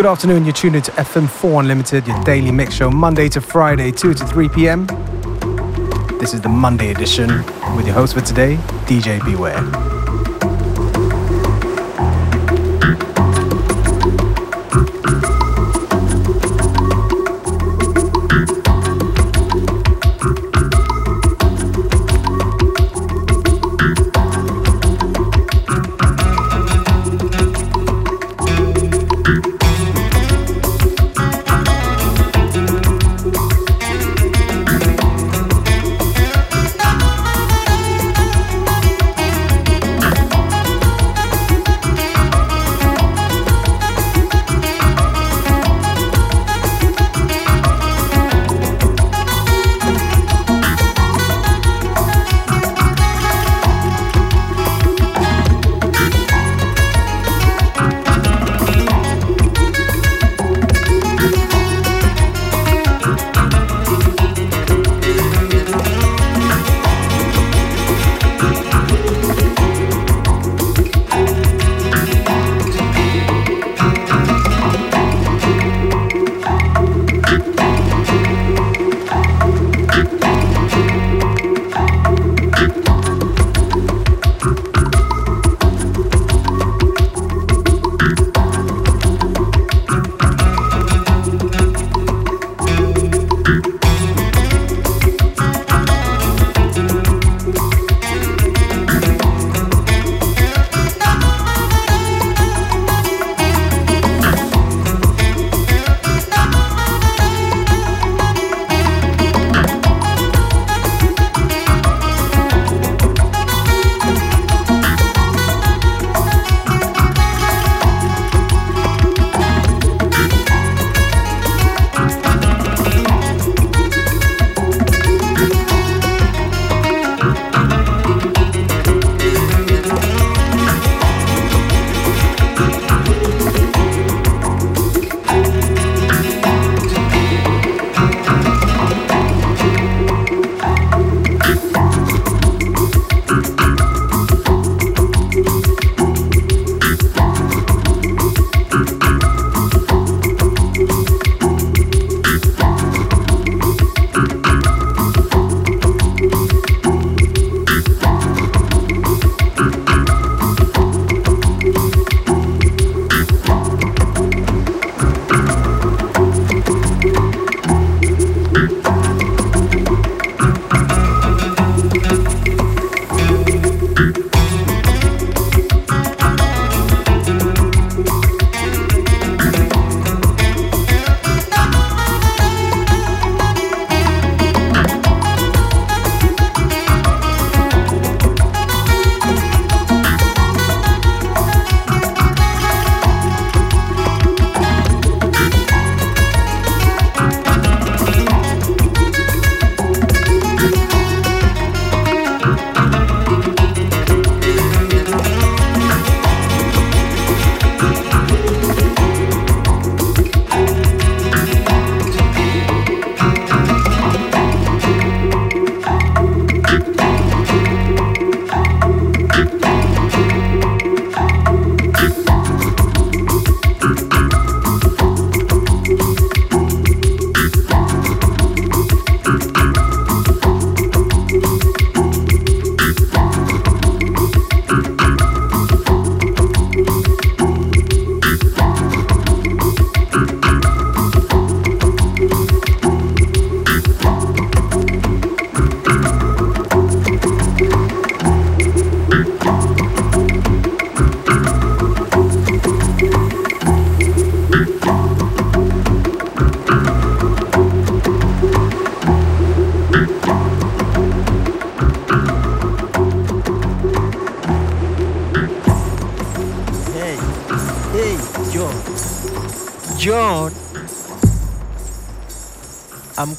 Good afternoon, you're tuned into FM4 Unlimited, your daily mix show, Monday to Friday, 2 to 3 p.m. This is the Monday edition with your host for today, DJ Beware.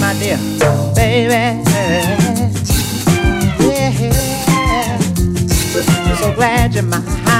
my dear baby. Yeah. I'm So glad you're mine.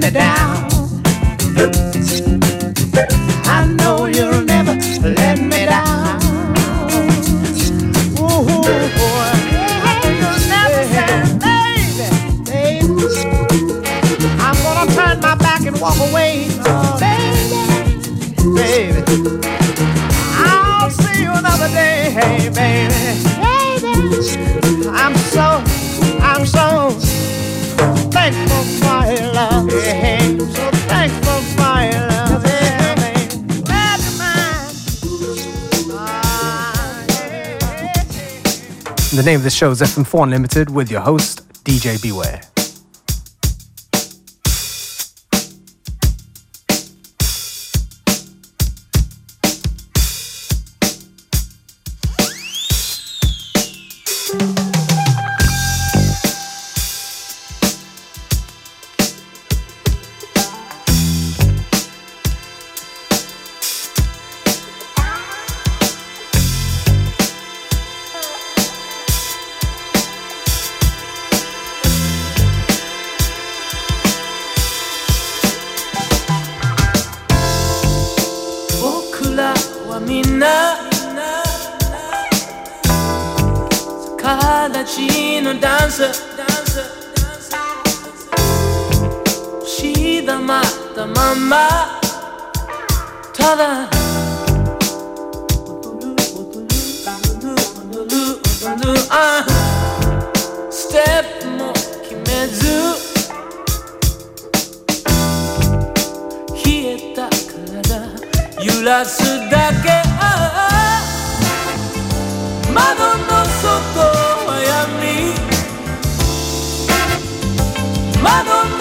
letting me down. The name of the show is FM4 Unlimited with your host, DJ Beware. たすだけ窓の外は闇窓の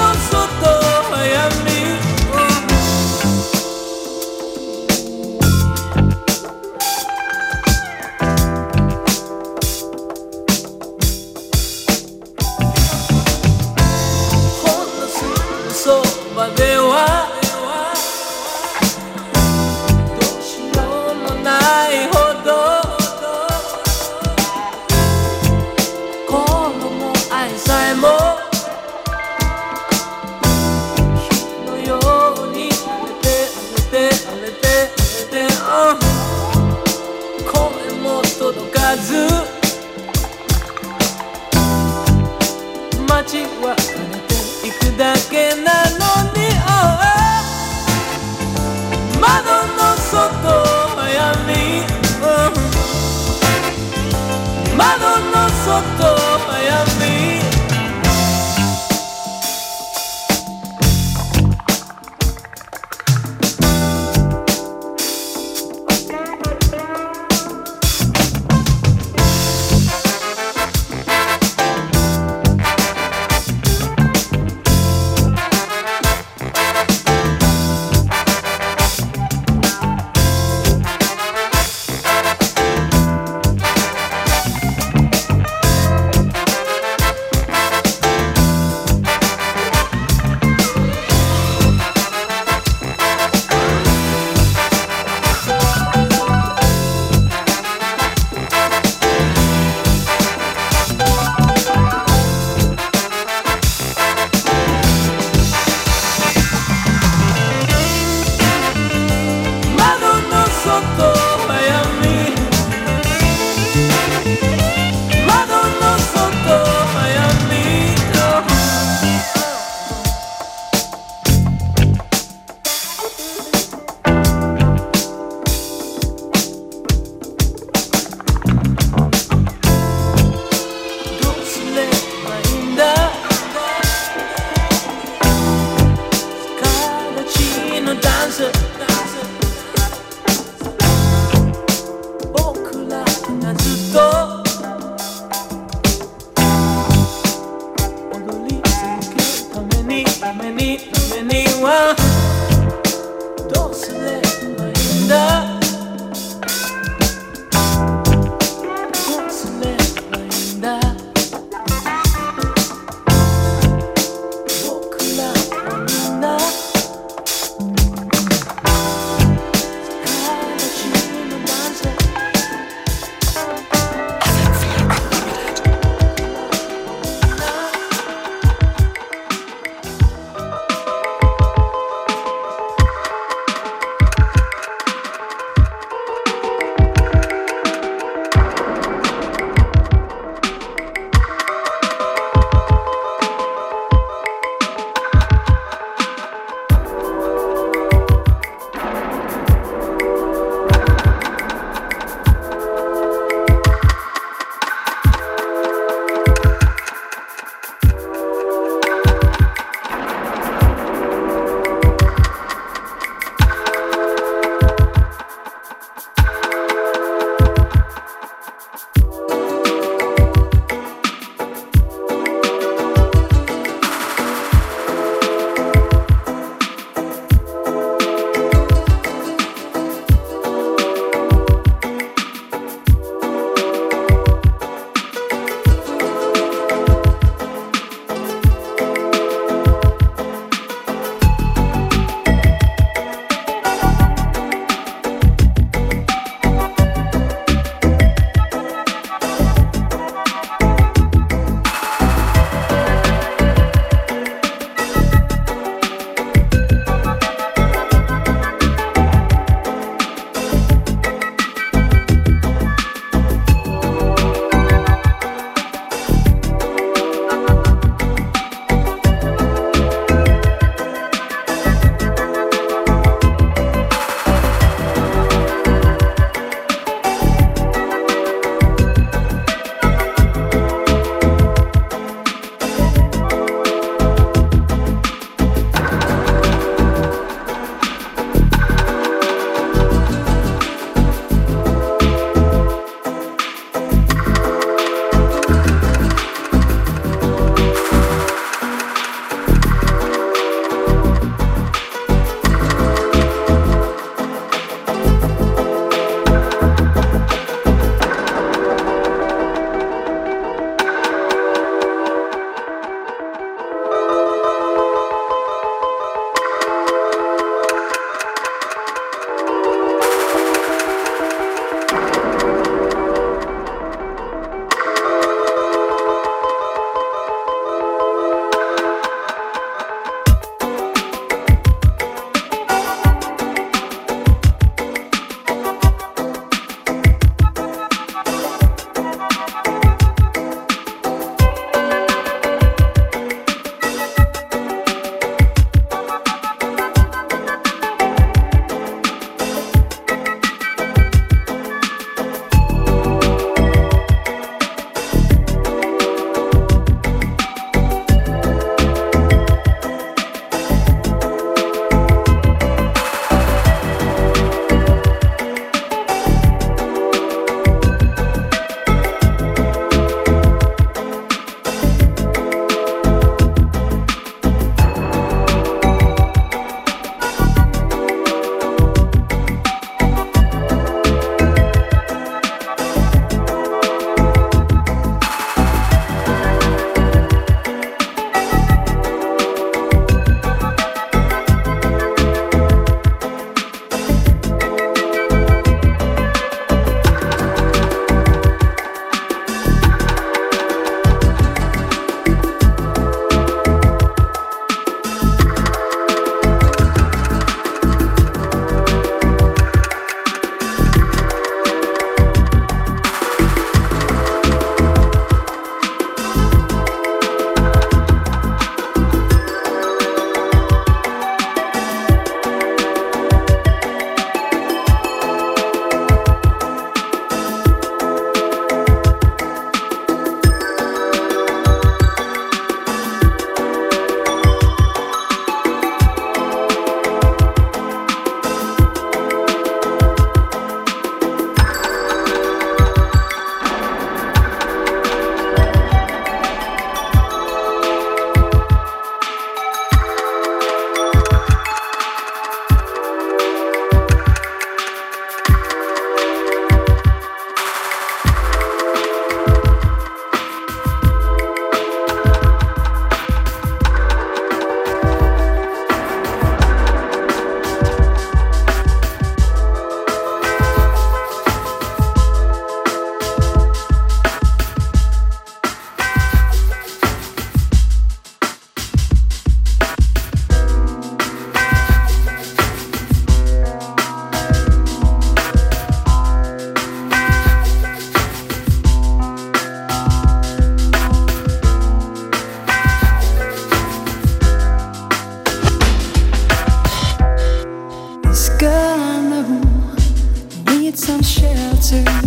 That's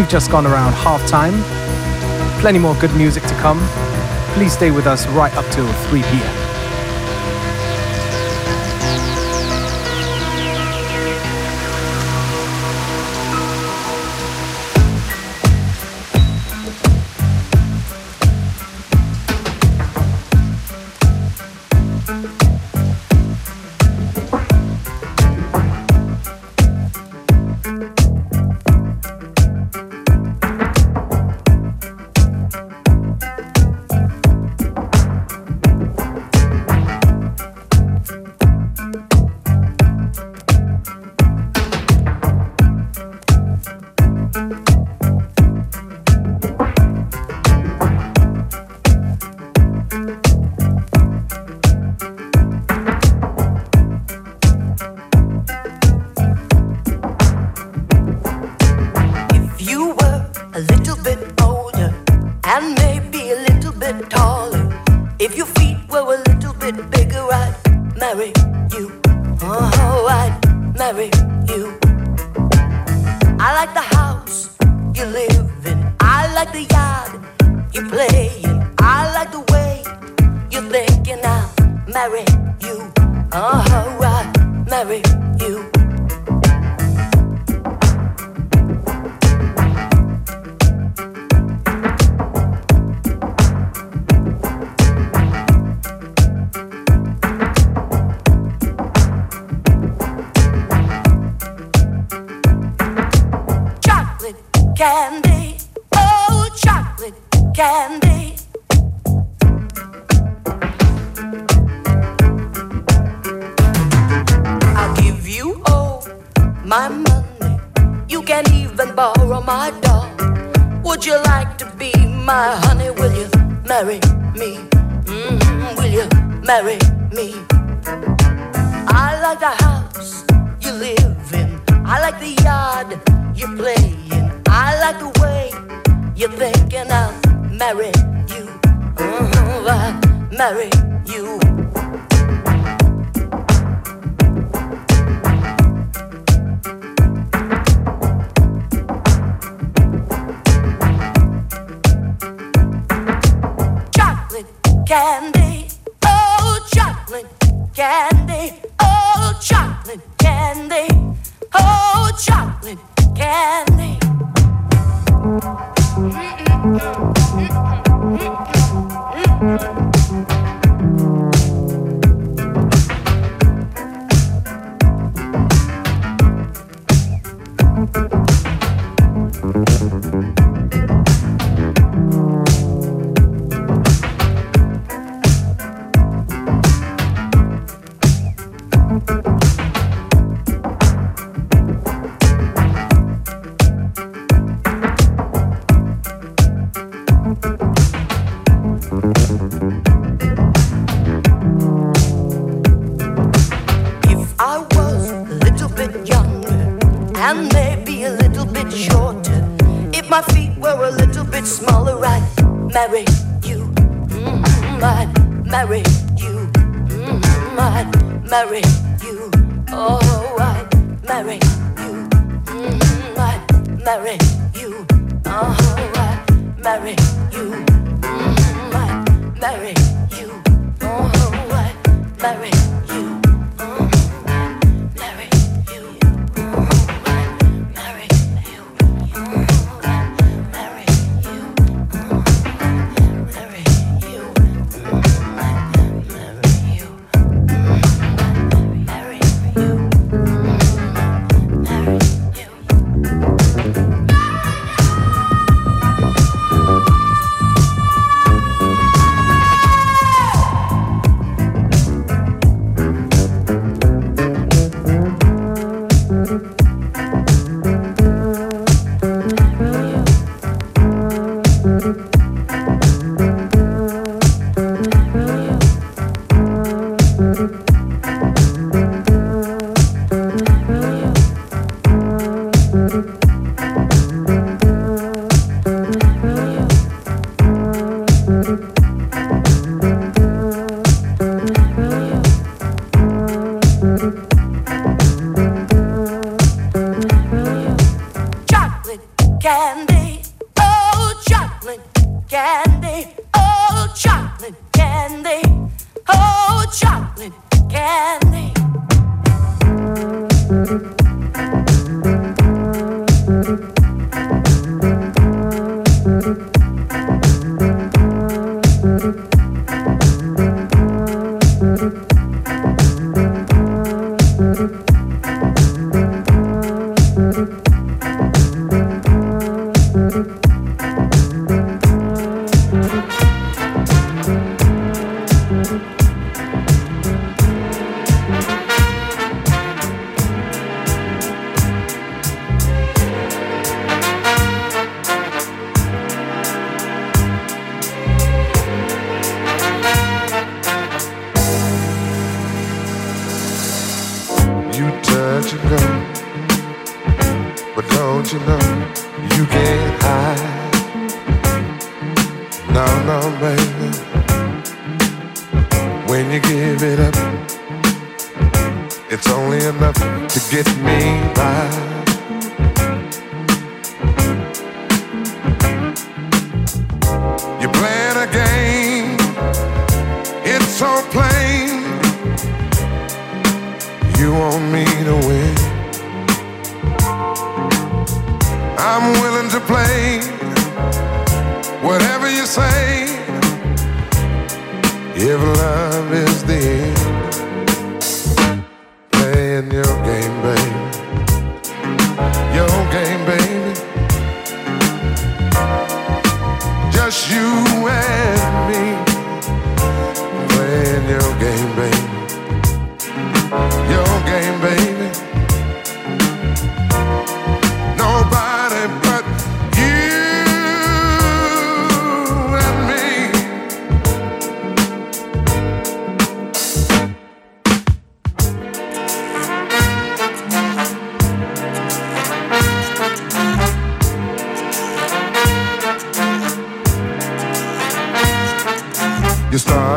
We've just gone around half time. Plenty more good music to come. Please stay with us right up till 3 p.m. or my doll? Would you like to be my honey? Will you marry me? Mm-hmm. Will you marry me? I like the house you live in. I like the yard you play in. I like the way you're thinking. I'll marry you. Uh, mm-hmm. I'll marry you. candy, oh chocolate candy, oh chocolate candy, oh chocolate candy. Mm-mm. marry you. Uh huh, I marry you. Mm-hmm, I marry you. Uh huh, I marry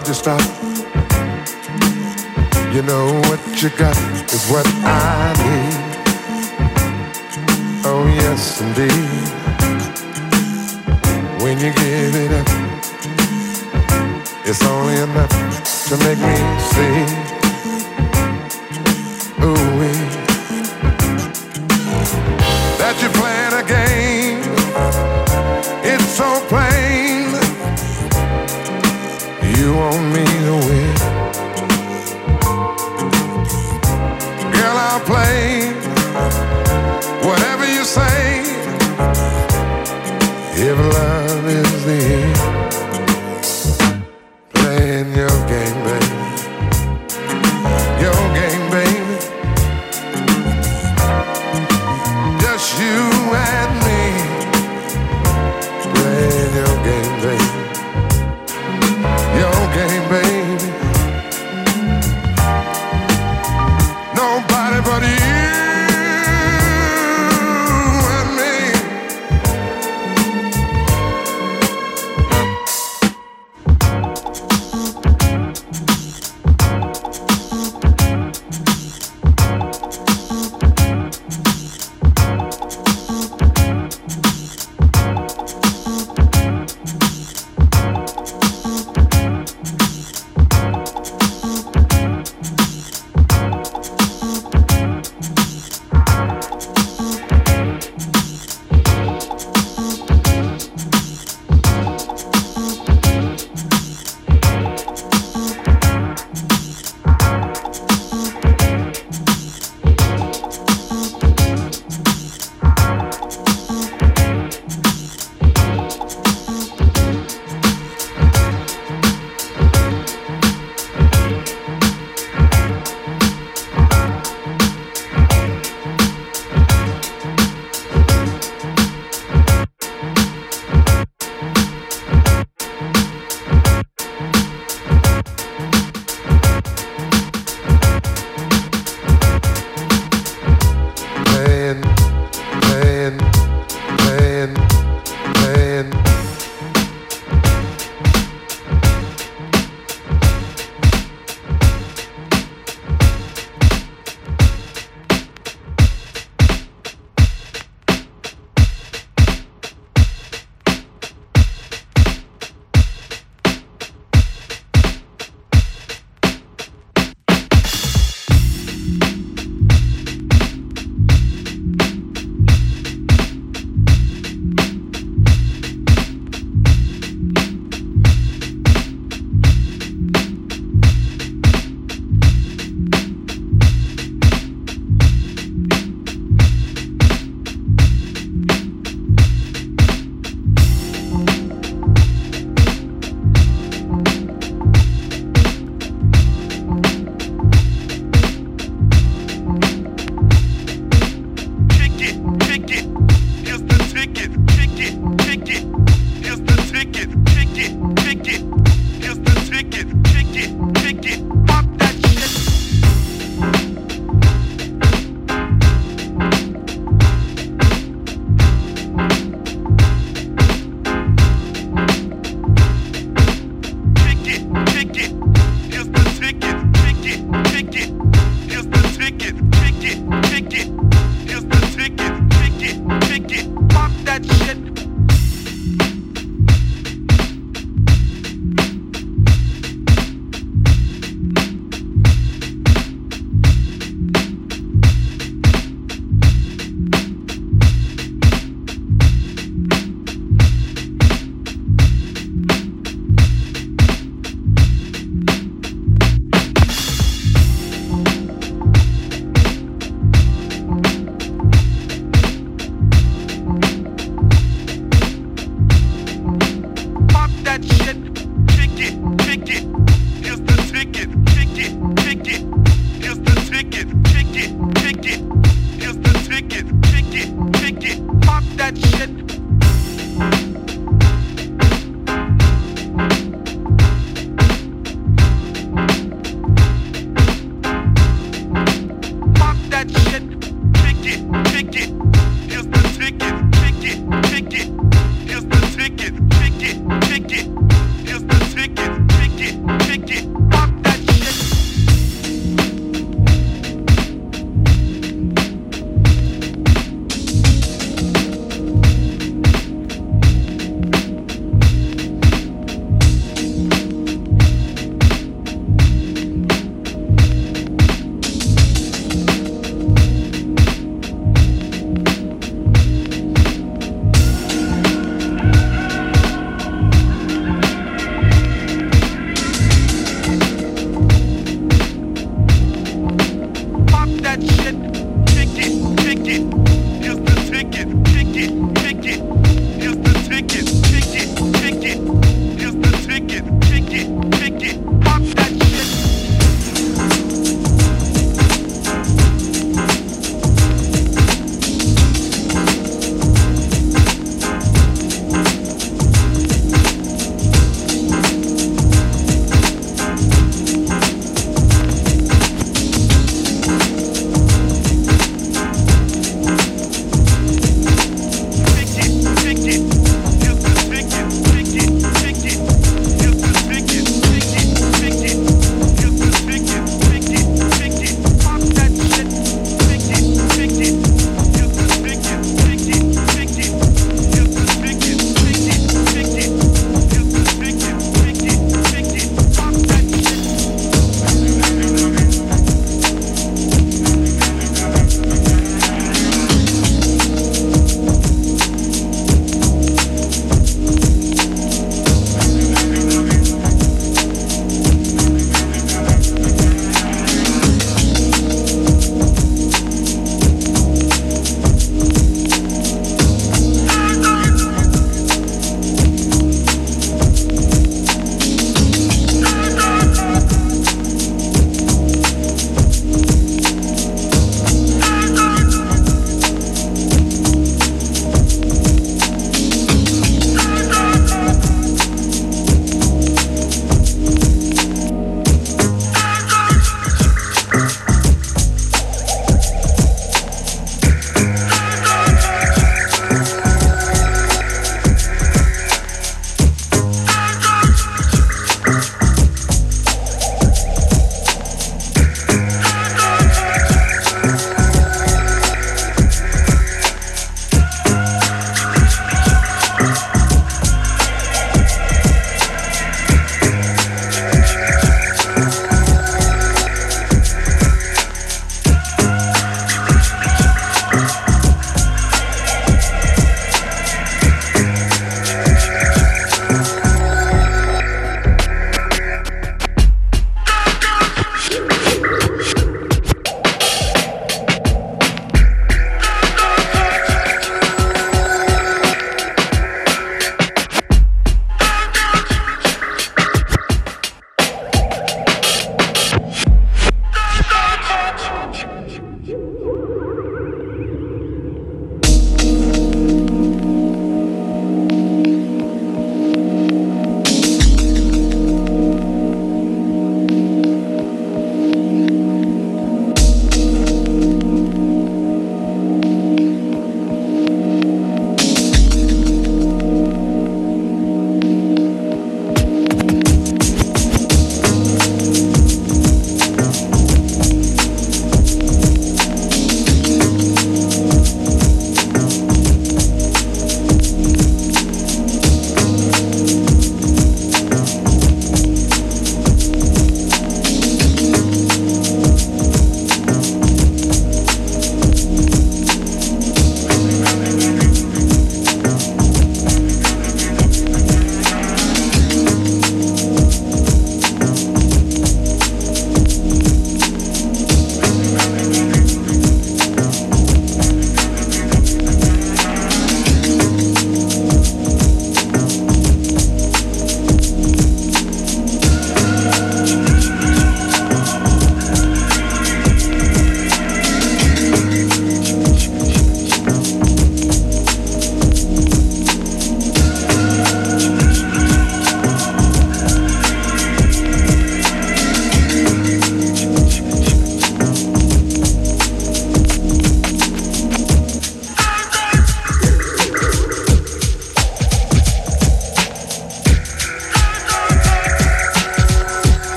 hard to stop. You know what you got is what I need. Oh yes, indeed. When you give it up, it's only enough to make me see. Ooh, that you're playing a game want me.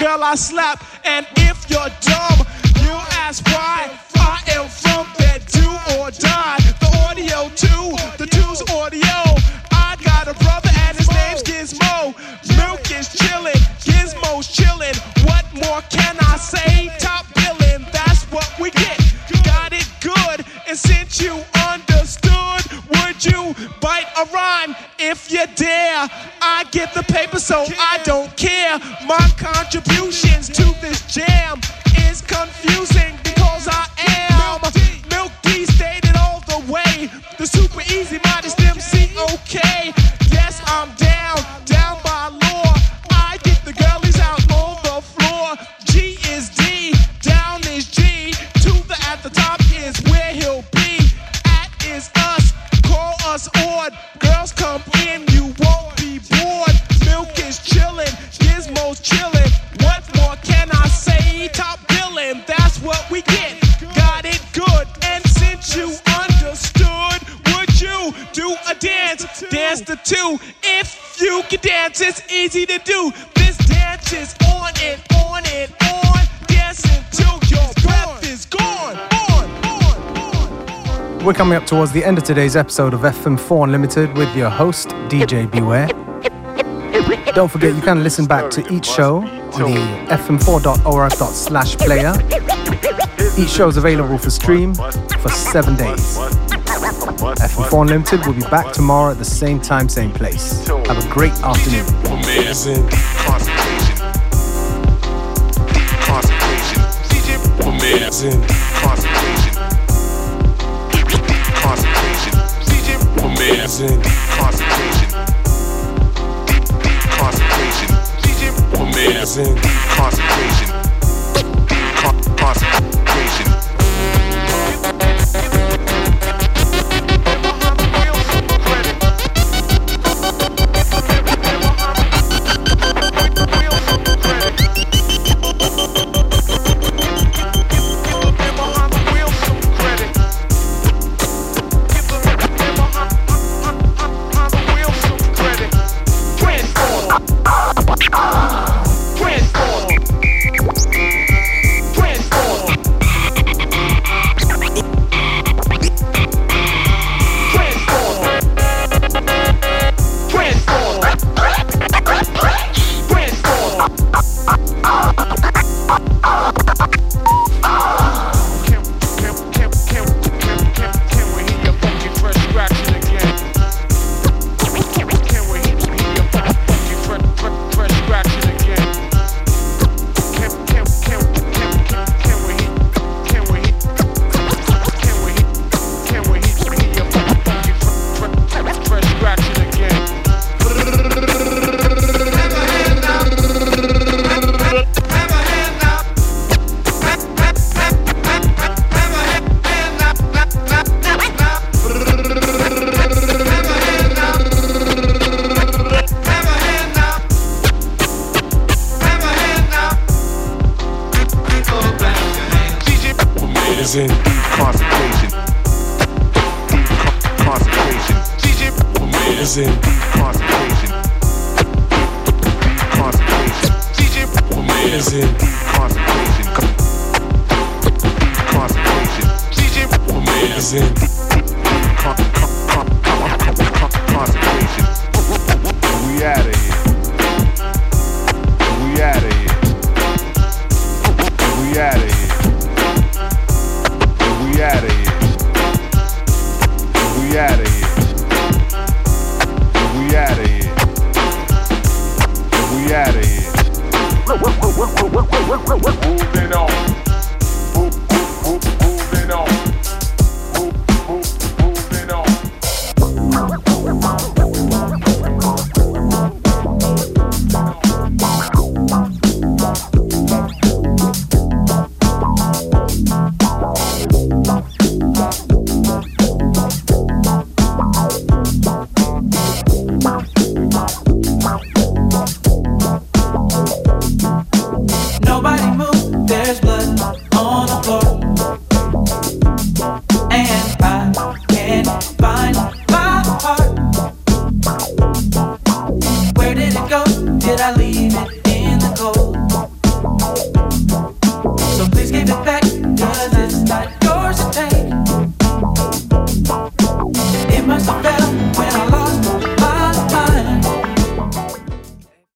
girl I slap. towards the end of today's episode of FM4 Unlimited with your host, DJ Beware. Don't forget you can listen back to each show on the fm4.org.slash player. Each show is available for stream for seven days. FM4 Unlimited will be back tomorrow at the same time, same place. Have a great afternoon. Amazing. Amazing. Deep concentration. Deep, deep concentration. DJ Deep concentration. Deep concentration. Amazing. Deep concentration. Deep co- concentration. DJ deep concentration. Deep concentration. DJ deep concentration. Deep concentration. DJ